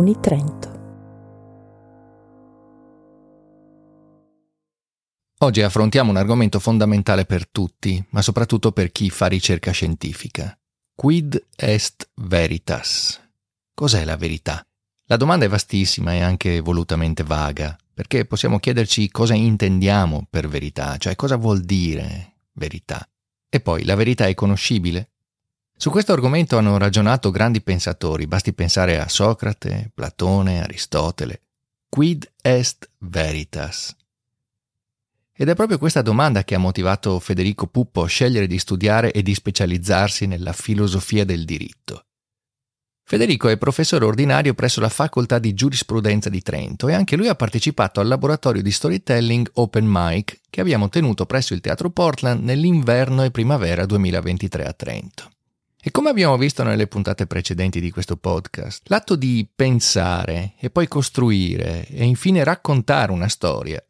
Uni Trento. Oggi affrontiamo un argomento fondamentale per tutti, ma soprattutto per chi fa ricerca scientifica. Quid est veritas? Cos'è la verità? La domanda è vastissima e anche volutamente vaga, perché possiamo chiederci cosa intendiamo per verità, cioè cosa vuol dire verità. E poi la verità è conoscibile? Su questo argomento hanno ragionato grandi pensatori, basti pensare a Socrate, Platone, Aristotele. Quid est veritas? Ed è proprio questa domanda che ha motivato Federico Puppo a scegliere di studiare e di specializzarsi nella filosofia del diritto. Federico è professore ordinario presso la Facoltà di Giurisprudenza di Trento e anche lui ha partecipato al laboratorio di storytelling Open Mic che abbiamo tenuto presso il Teatro Portland nell'inverno e primavera 2023 a Trento. E come abbiamo visto nelle puntate precedenti di questo podcast, l'atto di pensare e poi costruire e infine raccontare una storia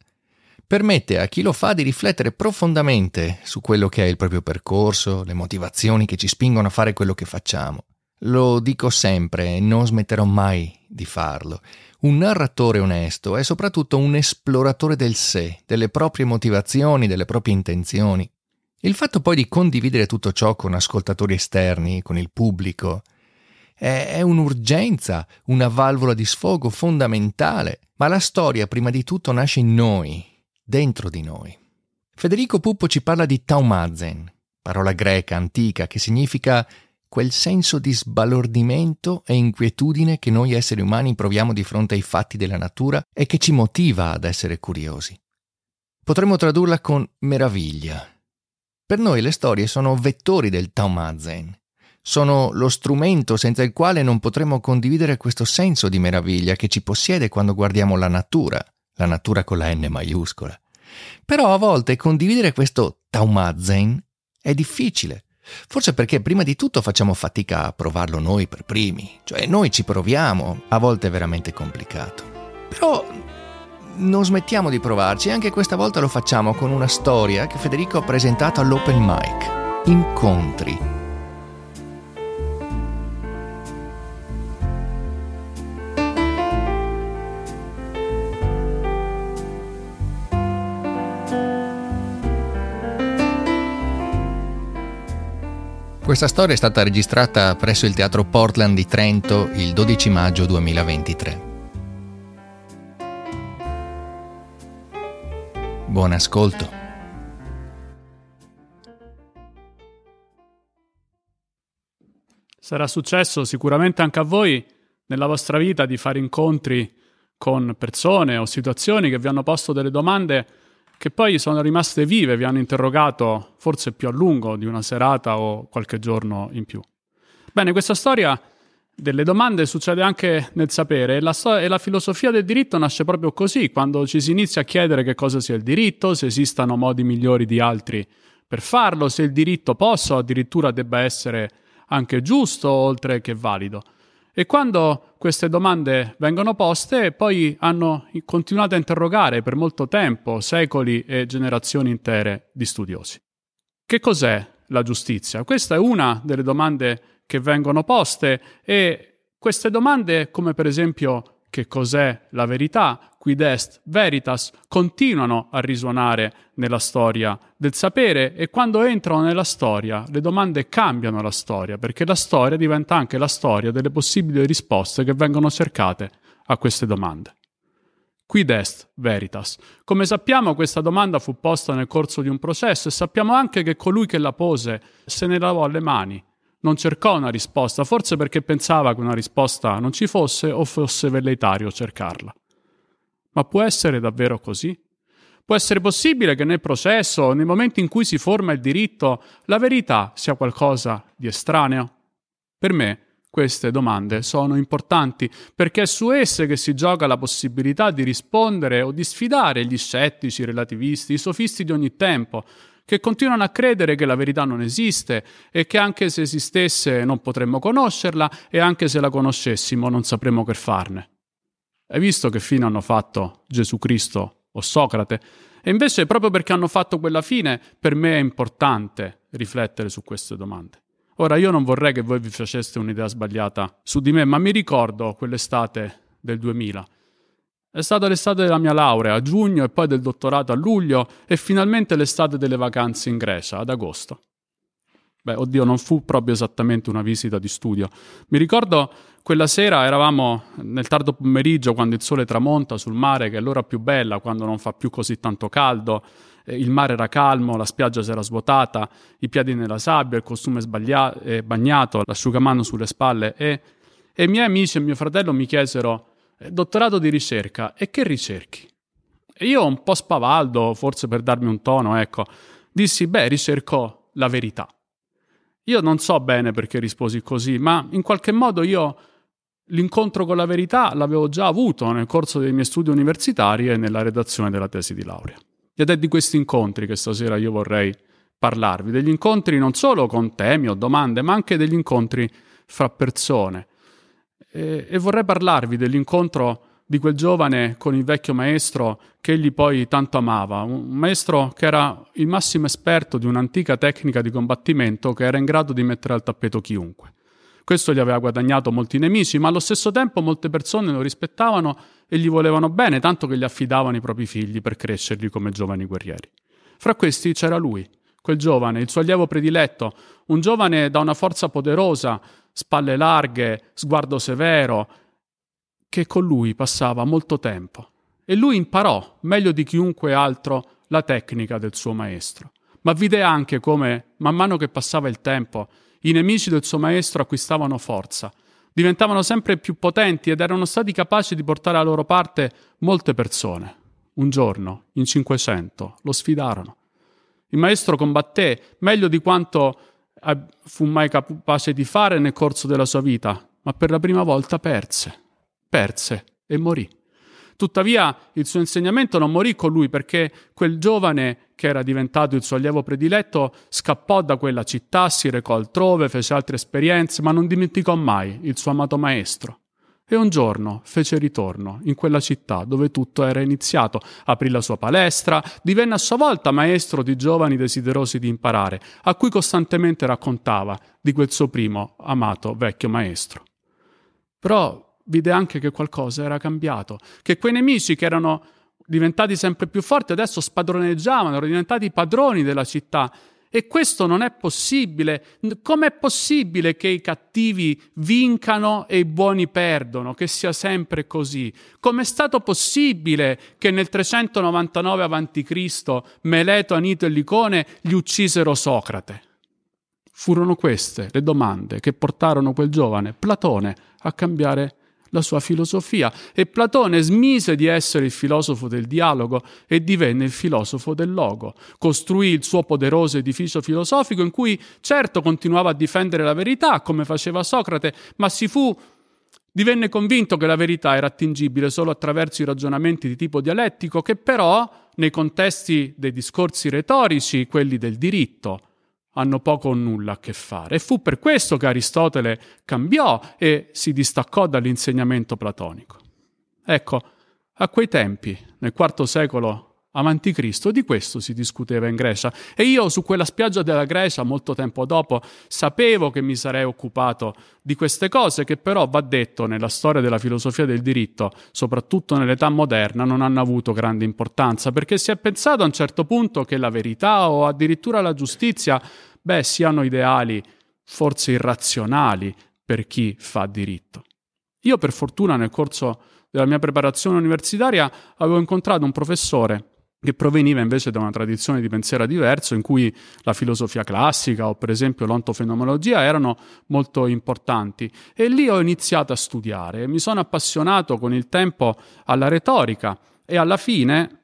permette a chi lo fa di riflettere profondamente su quello che è il proprio percorso, le motivazioni che ci spingono a fare quello che facciamo. Lo dico sempre e non smetterò mai di farlo. Un narratore onesto è soprattutto un esploratore del sé, delle proprie motivazioni, delle proprie intenzioni. Il fatto poi di condividere tutto ciò con ascoltatori esterni, con il pubblico, è, un'urgenza, una valvola di sfogo fondamentale, ma la storia prima di tutto nasce in noi, dentro di noi. Federico Puppo ci parla di taumazen, parola greca antica che significa quel senso di sbalordimento e inquietudine che noi esseri umani proviamo di fronte ai fatti della natura e che ci motiva ad essere curiosi. Potremmo tradurla con meraviglia, per noi le storie sono vettori del Taumazen. Sono lo strumento senza il quale non potremo condividere questo senso di meraviglia che ci possiede quando guardiamo la natura, la natura con la N maiuscola. Però a volte condividere questo Taumazen è difficile. Forse perché prima di tutto facciamo fatica a provarlo noi per primi, cioè noi ci proviamo, a volte è veramente complicato. Però non smettiamo di provarci e anche questa volta lo facciamo con una storia che Federico ha presentato all'Open Mic. Incontri. Questa storia è stata registrata presso il Teatro Portland di Trento il 12 maggio 2023. Buon ascolto. Sarà successo sicuramente anche a voi nella vostra vita di fare incontri con persone o situazioni che vi hanno posto delle domande che poi sono rimaste vive, vi hanno interrogato forse più a lungo di una serata o qualche giorno in più. Bene, questa storia delle domande succede anche nel sapere la, e la, filosofia del diritto nasce proprio così, quando ci si inizia a chiedere che cosa sia il diritto, se esistano modi migliori di altri per farlo, se il diritto possa o addirittura debba essere anche giusto oltre che valido. E quando queste domande vengono poste, poi hanno continuato a interrogare per molto tempo secoli e generazioni intere di studiosi. Che cos'è la giustizia? Questa è una delle domande che vengono poste e queste domande, come per esempio che cos'è la verità, quid est veritas, continuano a risuonare nella storia del sapere e quando entrano nella storia le domande cambiano la storia, perché la storia diventa anche la storia delle possibili risposte che vengono cercate a queste domande. Quid est veritas? Come sappiamo questa domanda fu posta nel corso di un processo e sappiamo anche che colui che la pose se ne lavò le mani non cercò una risposta, forse perché pensava che una risposta non ci fosse o fosse velleitario cercarla. Ma può essere davvero così? Può essere possibile che nel processo, nel momento in cui si forma il diritto, la verità sia qualcosa di estraneo? Per me queste domande sono importanti perché è su esse che si gioca la possibilità di rispondere o di sfidare gli scettici, i relativisti, i sofisti di ogni tempo, che continuano a credere che la verità non esiste e che anche se esistesse non potremmo conoscerla e anche se la conoscessimo non sapremmo che farne. Hai visto che fine hanno fatto Gesù Cristo o Socrate? E invece proprio perché hanno fatto quella fine, per me è importante riflettere su queste domande. Ora io non vorrei che voi vi faceste un'idea sbagliata su di me, ma mi ricordo quell'estate del 2000. È stata l'estate della mia laurea a giugno e poi del dottorato a luglio e finalmente l'estate delle vacanze in Grecia ad agosto. Beh, oddio, non fu proprio esattamente una visita di studio. Mi ricordo quella sera eravamo nel tardo pomeriggio quando il sole tramonta sul mare, che è l'ora più bella, quando non fa più così tanto caldo. Il mare era calmo, la spiaggia si era svuotata, i piedi nella sabbia, il costume sbaglia- eh, bagnato, l'asciugamano sulle spalle e, e i miei amici e mio fratello mi chiesero dottorato di ricerca, e che ricerchi? E io un po' spavaldo, forse per darmi un tono, ecco, dissi, beh, ricerco la verità. Io non so bene perché risposi così, ma in qualche modo io l'incontro con la verità l'avevo già avuto nel corso dei miei studi universitari e nella redazione della tesi di laurea. Ed è di questi incontri che stasera io vorrei parlarvi, degli incontri non solo con temi o domande, ma anche degli incontri fra persone. E, e vorrei parlarvi dell'incontro di quel giovane con il vecchio maestro che egli poi tanto amava, un maestro che era il massimo esperto di un'antica tecnica di combattimento che era in grado di mettere al tappeto chiunque. Questo gli aveva guadagnato molti nemici, ma allo stesso tempo molte persone lo rispettavano e gli volevano bene, tanto che gli affidavano i propri figli per crescerli come giovani guerrieri. Fra questi c'era lui, quel giovane, il suo allievo prediletto, un giovane da una forza poderosa, spalle larghe, sguardo severo, che con lui passava molto tempo. E lui imparò, meglio di chiunque altro, la tecnica del suo maestro. Ma vide anche come, man mano che passava il tempo, i nemici del suo maestro acquistavano forza, diventavano sempre più potenti ed erano stati capaci di portare alla loro parte molte persone. Un giorno, in 500, lo sfidarono. Il maestro combatté meglio di quanto fu mai capace di fare nel corso della sua vita, ma per la prima volta perse. Perse e morì. Tuttavia il suo insegnamento non morì con lui perché quel giovane che era diventato il suo allievo prediletto scappò da quella città, si recò altrove, fece altre esperienze, ma non dimenticò mai il suo amato maestro. E un giorno fece ritorno in quella città dove tutto era iniziato, aprì la sua palestra, divenne a sua volta maestro di giovani desiderosi di imparare, a cui costantemente raccontava di quel suo primo amato vecchio maestro. Però vide anche che qualcosa era cambiato, che quei nemici che erano diventati sempre più forti adesso spadroneggiavano, erano diventati padroni della città. E questo non è possibile. Com'è possibile che i cattivi vincano e i buoni perdono, che sia sempre così? Com'è stato possibile che nel 399 a.C. Meleto, Anito e Licone gli uccisero Socrate? Furono queste le domande che portarono quel giovane Platone a cambiare la sua filosofia e Platone smise di essere il filosofo del dialogo e divenne il filosofo del logo. Costruì il suo poderoso edificio filosofico in cui certo continuava a difendere la verità come faceva Socrate, ma si fu divenne convinto che la verità era attingibile solo attraverso i ragionamenti di tipo dialettico che però nei contesti dei discorsi retorici, quelli del diritto, hanno poco o nulla a che fare. E fu per questo che Aristotele cambiò e si distaccò dall'insegnamento platonico. Ecco, a quei tempi, nel IV secolo avanti Cristo, di questo si discuteva in Grecia e io su quella spiaggia della Grecia molto tempo dopo sapevo che mi sarei occupato di queste cose che però va detto nella storia della filosofia del diritto, soprattutto nell'età moderna, non hanno avuto grande importanza perché si è pensato a un certo punto che la verità o addirittura la giustizia, beh, siano ideali forse irrazionali per chi fa diritto. Io per fortuna nel corso della mia preparazione universitaria avevo incontrato un professore che proveniva invece da una tradizione di pensiero diverso in cui la filosofia classica o per esempio l'ontofenomenologia erano molto importanti. E lì ho iniziato a studiare. Mi sono appassionato con il tempo alla retorica e alla fine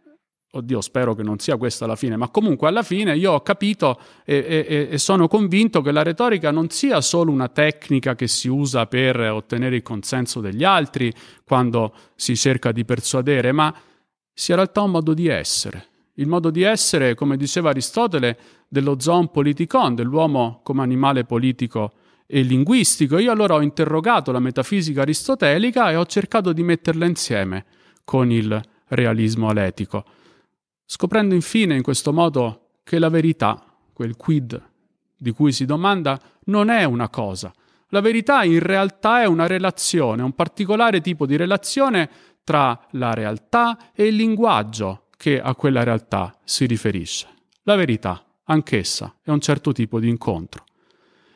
oddio spero che non sia questa la fine, ma comunque alla fine io ho capito e, e, e, sono convinto che la retorica non sia solo una tecnica che si usa per ottenere il consenso degli altri quando si cerca di persuadere, ma sia in realtà un modo di essere. Il modo di essere, come diceva Aristotele, dello zoon politikon, dell'uomo come animale politico e linguistico. Io allora ho interrogato la metafisica aristotelica e ho cercato di metterla insieme con il realismo aletico, scoprendo infine in questo modo che la verità, quel quid di cui si domanda non è una cosa. La verità in realtà è una relazione, un particolare tipo di relazione tra la realtà e il linguaggio che a quella realtà si riferisce. La verità, anch'essa, è un certo tipo di incontro.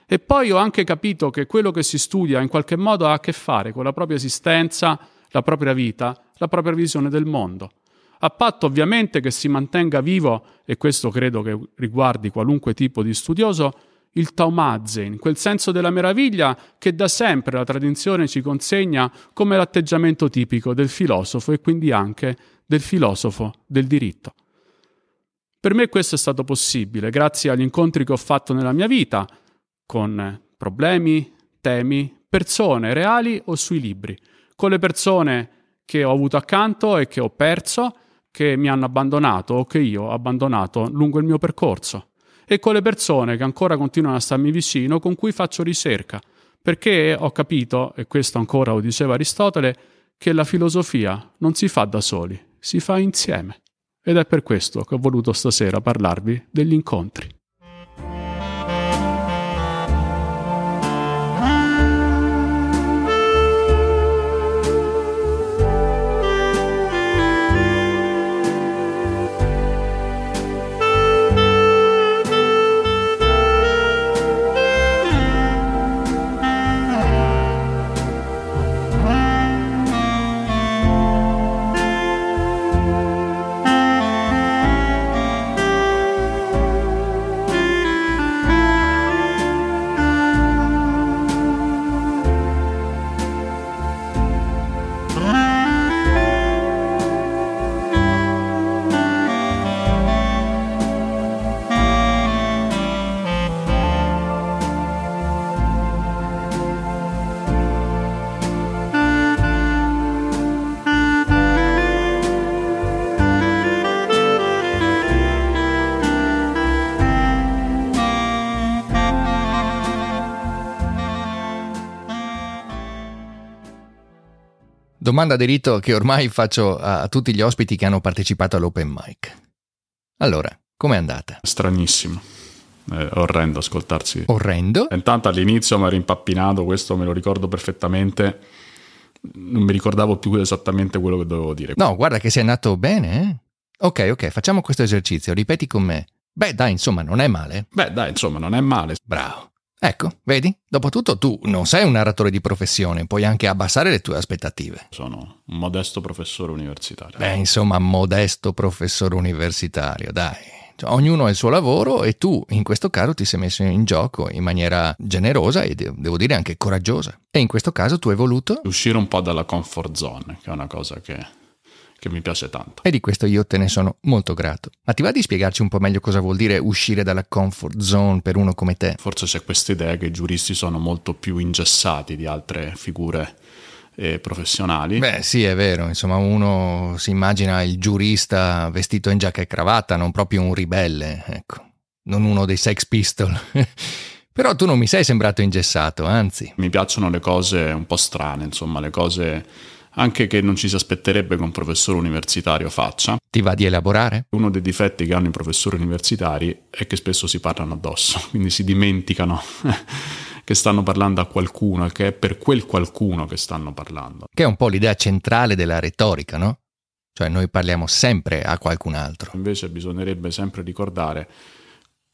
E poi ho anche capito che quello che si studia in qualche modo ha a che fare con la propria esistenza, la propria vita, la propria visione del mondo. A patto ovviamente che si mantenga vivo, e questo credo che riguardi qualunque tipo di studioso, il taumazen, quel senso della meraviglia che da sempre la tradizione ci consegna come l'atteggiamento tipico del filosofo e quindi anche del filosofo del diritto. Per me questo è stato possibile grazie agli incontri che ho fatto nella mia vita, con problemi, temi, persone reali o sui libri, con le persone che ho avuto accanto e che ho perso, che mi hanno abbandonato o che io ho abbandonato lungo il mio percorso, e con le persone che ancora continuano a starmi vicino, con cui faccio ricerca, perché ho capito, e questo ancora lo diceva Aristotele, che la filosofia non si fa da soli, si fa insieme. Ed è per questo che ho voluto stasera parlarvi degli incontri. Domanda di rito che ormai faccio a tutti gli ospiti che hanno partecipato all'open mic. Allora, com'è andata? Stranissimo. È orrendo ascoltarsi. Orrendo? Intanto all'inizio mi ero impappinato, questo me lo ricordo perfettamente. Non mi ricordavo più esattamente quello che dovevo dire. No, guarda che sei andato bene, eh? Ok, ok, facciamo questo esercizio, ripeti con me. Beh, dai, insomma, non è male. Beh, dai, insomma, non è male. Bravo. Ecco, vedi? Dopotutto tu non sei un narratore di professione, puoi anche abbassare le tue aspettative. Sono un modesto professore universitario. Beh, insomma, modesto professore universitario, dai. Cioè, ognuno ha il suo lavoro e tu in questo caso ti sei messo in gioco in maniera generosa e devo dire anche coraggiosa. E in questo caso tu hai voluto uscire un po' dalla comfort zone, che è una cosa che che mi piace tanto. E di questo io te ne sono molto grato. Ma ti va di spiegarci un po' meglio cosa vuol dire uscire dalla comfort zone per uno come te? Forse c'è questa idea che i giuristi sono molto più ingessati di altre figure eh, professionali. Beh, sì, è vero. Insomma, uno si immagina il giurista vestito in giacca e cravatta, non proprio un ribelle, ecco. Non uno dei Sex Pistol. Però tu non mi sei sembrato ingessato, anzi. Mi piacciono le cose un po' strane, insomma, le cose anche che non ci si aspetterebbe che un professore universitario faccia. Ti va di elaborare? Uno dei difetti che hanno i professori universitari è che spesso si parlano addosso, quindi si dimenticano che stanno parlando a qualcuno e che è per quel qualcuno che stanno parlando. Che è un po' l'idea centrale della retorica, no? Cioè noi parliamo sempre a qualcun altro. Invece bisognerebbe sempre ricordare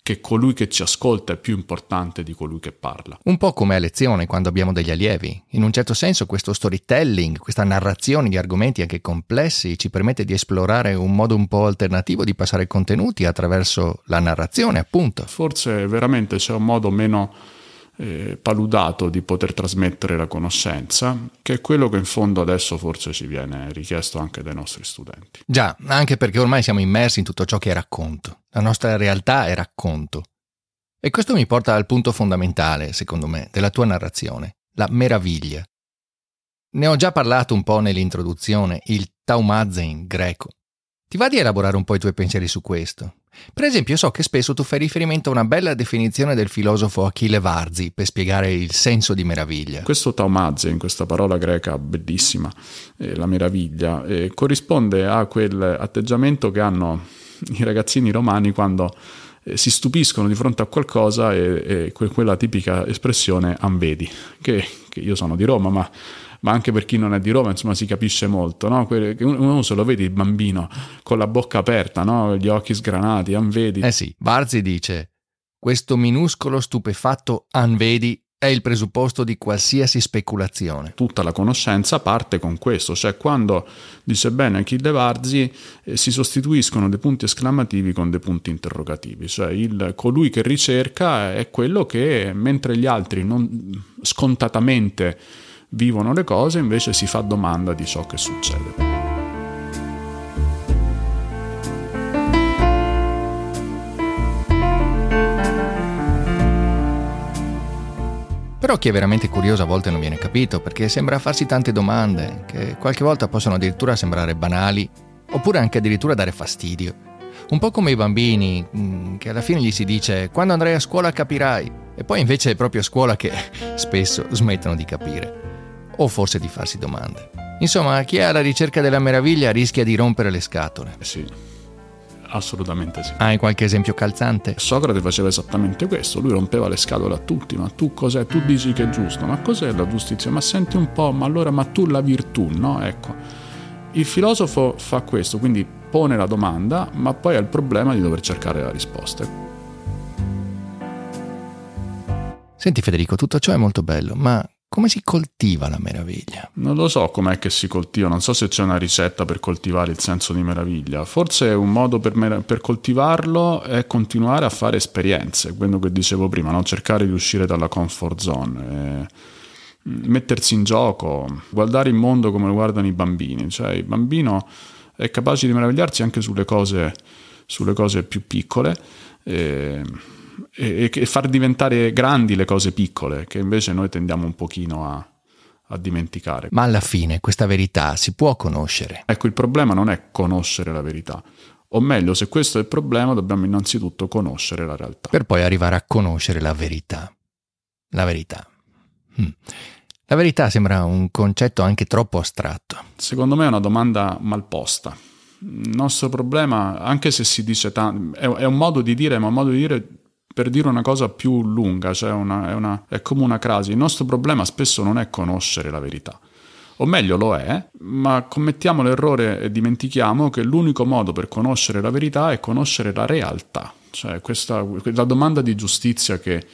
che colui che ci ascolta è più importante di colui che parla. Un po' come a lezione quando abbiamo degli allievi. In un certo senso questo storytelling, questa narrazione di argomenti anche complessi ci permette di esplorare un modo un po' alternativo di passare contenuti attraverso la narrazione, appunto. Forse veramente c'è un modo meno eh, paludato di poter trasmettere la conoscenza, che è quello che in fondo adesso forse ci viene richiesto anche dai nostri studenti. Già, anche perché ormai siamo immersi in tutto ciò che è racconto. La nostra realtà è racconto. E questo mi porta al punto fondamentale, secondo me, della tua narrazione, la meraviglia. Ne ho già parlato un po' nell'introduzione, il taumazen greco. Ti va di elaborare un po' i tuoi pensieri su questo? Per esempio, so che spesso tu fai riferimento a una bella definizione del filosofo Achille Varzi per spiegare il senso di meraviglia. Questo taumazze, in questa parola greca bellissima, eh, la meraviglia, eh, corrisponde a quel atteggiamento che hanno i ragazzini romani quando eh, si stupiscono di fronte a qualcosa e, e quella tipica espressione anvedi, che, che io sono di Roma, ma ma anche per chi non è di Roma, insomma, si capisce molto, no? Uno se lo vede il bambino con la bocca aperta, no? Gli occhi sgranati, anvedi. Eh sì, Barzi dice, questo minuscolo stupefatto anvedi è il presupposto di qualsiasi speculazione. Tutta la conoscenza parte con questo, cioè quando, dice bene Achille Varzi, eh, si sostituiscono dei punti esclamativi con dei punti interrogativi, cioè il, colui che ricerca è quello che mentre gli altri non, scontatamente vivono le cose, invece si fa domanda di ciò che succede. Però chi è veramente curioso a volte non viene capito, perché sembra farsi tante domande, che qualche volta possono addirittura sembrare banali, oppure anche addirittura dare fastidio. Un po' come i bambini, mm, che alla fine gli si dice quando andrai a scuola capirai, e poi invece è proprio a scuola che spesso smettono di capire o forse di farsi domande. Insomma, chi è alla ricerca della meraviglia rischia di rompere le scatole. Sì, assolutamente sì. Hai qualche esempio calzante? Socrate faceva esattamente questo, lui rompeva le scatole a tutti, ma tu cos'è? Tu dici che è giusto, ma cos'è la giustizia? Ma senti un po', ma allora, ma tu la virtù, no? Ecco, il filosofo fa questo, quindi pone la domanda, ma poi ha il problema di dover cercare la risposta. Senti Federico, tutto ciò è molto bello, ma come si coltiva la meraviglia? Non lo so com'è che si coltiva, non so se c'è una ricetta per coltivare il senso di meraviglia. Forse un modo per, mer- per coltivarlo è continuare a fare esperienze, quello che dicevo prima, no? cercare di uscire dalla comfort zone. E mettersi in gioco, guardare il mondo come lo guardano i bambini, cioè il bambino è capace di meravigliarsi anche sulle cose, sulle cose più piccole. E e, e far diventare grandi le cose piccole, che invece noi tendiamo un pochino a, a dimenticare. Ma alla fine questa verità si può conoscere. Ecco, il problema non è conoscere la verità. O meglio, se questo è il problema, dobbiamo innanzitutto conoscere la realtà. Per poi arrivare a conoscere la verità. La verità. Hm. La verità sembra un concetto anche troppo astratto. Secondo me è una domanda mal posta. Il nostro problema, anche se si dice tanto, è, è un modo di dire, ma un modo di dire per dire una cosa più lunga, cioè una, è, una, è come una crasi. Il nostro problema spesso non è conoscere la verità. O meglio lo è, ma commettiamo l'errore e dimentichiamo che l'unico modo per conoscere la verità è conoscere la realtà. Cioè questa, la domanda di giustizia che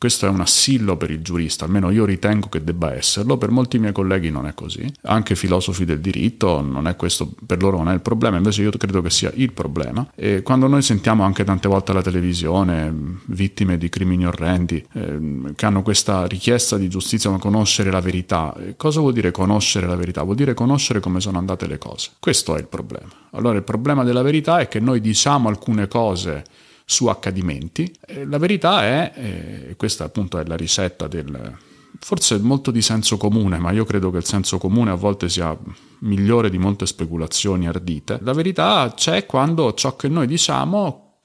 questo è un assillo per il giurista, almeno io ritengo che debba esserlo, per molti miei colleghi non è così, anche filosofi del diritto, non è questo, per loro non è il problema, invece io credo che sia il problema. E quando noi sentiamo anche tante volte alla televisione vittime di crimini orrendi eh, che hanno questa richiesta di giustizia, ma conoscere la verità, cosa vuol dire conoscere la verità? Vuol dire conoscere come sono andate le cose. Questo è il problema. Allora il problema della verità è che noi diciamo alcune cose su accadimenti. la verità è, e questa appunto è la ricetta del, forse molto di senso comune, ma io credo che il senso comune a volte sia migliore di molte speculazioni ardite. La verità c'è quando ciò che noi diciamo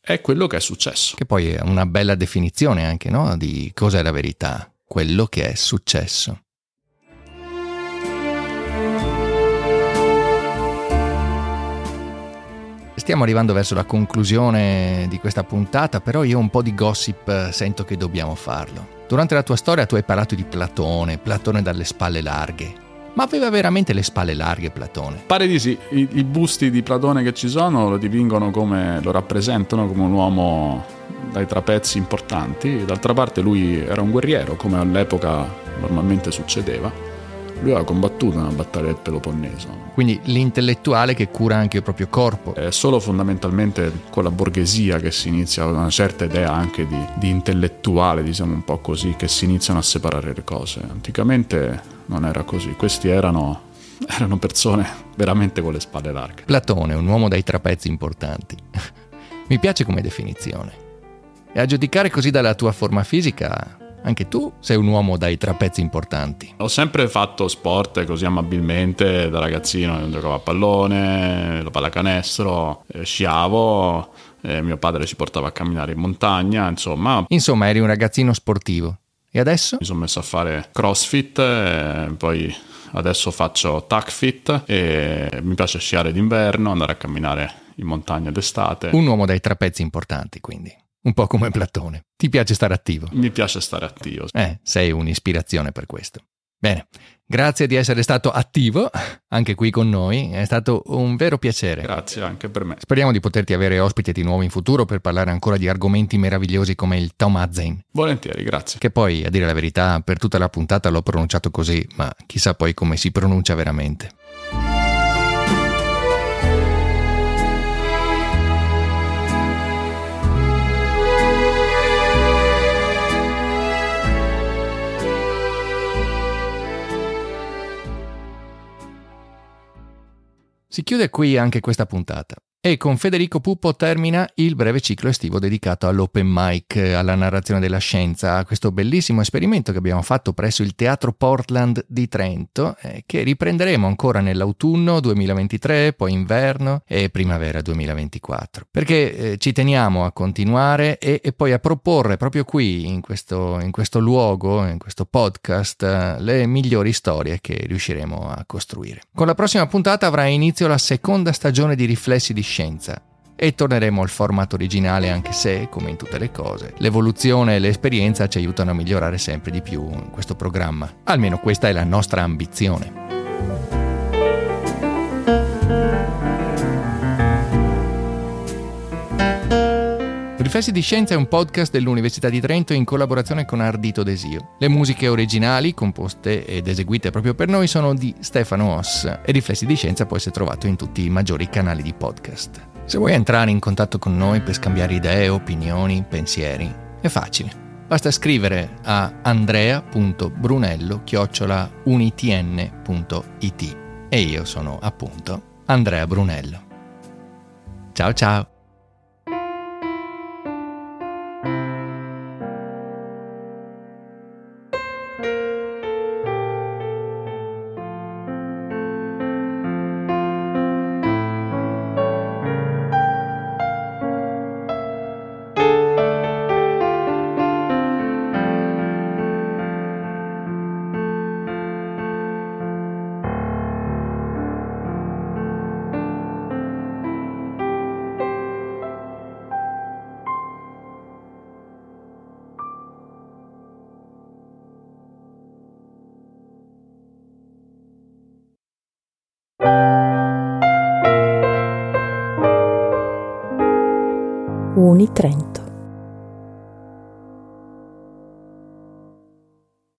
è quello che è successo. Che poi è una bella definizione anche no? di cos'è la verità, quello che è successo. Stiamo arrivando verso la conclusione di questa puntata, però io un po' di gossip eh, sento che dobbiamo farlo. Durante la tua storia tu hai parlato di Platone, Platone dalle spalle larghe. Ma aveva veramente le spalle larghe Platone? Pare di sì, I, i busti di Platone che ci sono lo dipingono come, lo rappresentano come un uomo dai trapezzi importanti, d'altra parte lui era un guerriero come all'epoca normalmente succedeva lui ha combattuto nella battaglia del Peloponneso. Quindi l'intellettuale che cura anche il proprio corpo. È solo fondamentalmente con la borghesia che si inizia una certa idea anche di, di intellettuale, diciamo un po' così, che si iniziano a separare le cose. Anticamente non era così, questi erano erano persone veramente con le spalle larghe. Platone, un uomo dai trapezzi importanti. Mi piace come definizione. E a giudicare così dalla tua forma fisica, anche tu sei un uomo dai trapezzi importanti. Ho sempre fatto sport così amabilmente, da ragazzino giocavo a pallone, la pallacanestro, eh, sciavo, eh, mio padre ci portava a camminare in montagna, insomma. Insomma, eri un ragazzino sportivo. E adesso? Mi sono messo a fare crossfit, eh, poi adesso faccio tac fit e mi piace sciare d'inverno, andare a camminare in montagna d'estate. Un uomo dai trapezzi importanti, quindi. Un po' come Platone. Ti piace stare attivo? Mi piace stare attivo. Eh, sei un'ispirazione per questo. Bene, grazie di essere stato attivo anche qui con noi, è stato un vero piacere. Grazie anche per me. Speriamo di poterti avere ospite di nuovo in futuro per parlare ancora di argomenti meravigliosi come il Tomazen. Volentieri, grazie. Che poi, a dire la verità, per tutta la puntata l'ho pronunciato così, ma chissà poi come si pronuncia veramente. Si chiude qui anche questa puntata. E con Federico Puppo termina il breve ciclo estivo dedicato all'open mic, alla narrazione della scienza, a questo bellissimo esperimento che abbiamo fatto presso il Teatro Portland di Trento, eh, che riprenderemo ancora nell'autunno 2023, poi inverno e primavera 2024. Perché eh, ci teniamo a continuare e, e, poi a proporre proprio qui, in questo, in questo luogo, in questo podcast, eh, le migliori storie che riusciremo a costruire. Con la prossima puntata avrà inizio la seconda stagione di Riflessi di scienza e torneremo al formato originale anche se, come in tutte le cose, l'evoluzione e l'esperienza ci aiutano a migliorare sempre di più in questo programma. Almeno questa è la nostra ambizione. Riflessi di Scienza è un podcast dell'Università di Trento in collaborazione con Ardito Desio. Le musiche originali, composte ed eseguite proprio per noi, sono di Stefano Oss e Riflessi di Scienza può essere trovato in tutti i maggiori canali di podcast. Se vuoi entrare in contatto con noi per scambiare idee, opinioni, pensieri, è facile. Basta scrivere a andrea.brunello-unitn.it e io sono appunto Andrea Brunello. Ciao ciao! Uni Trento.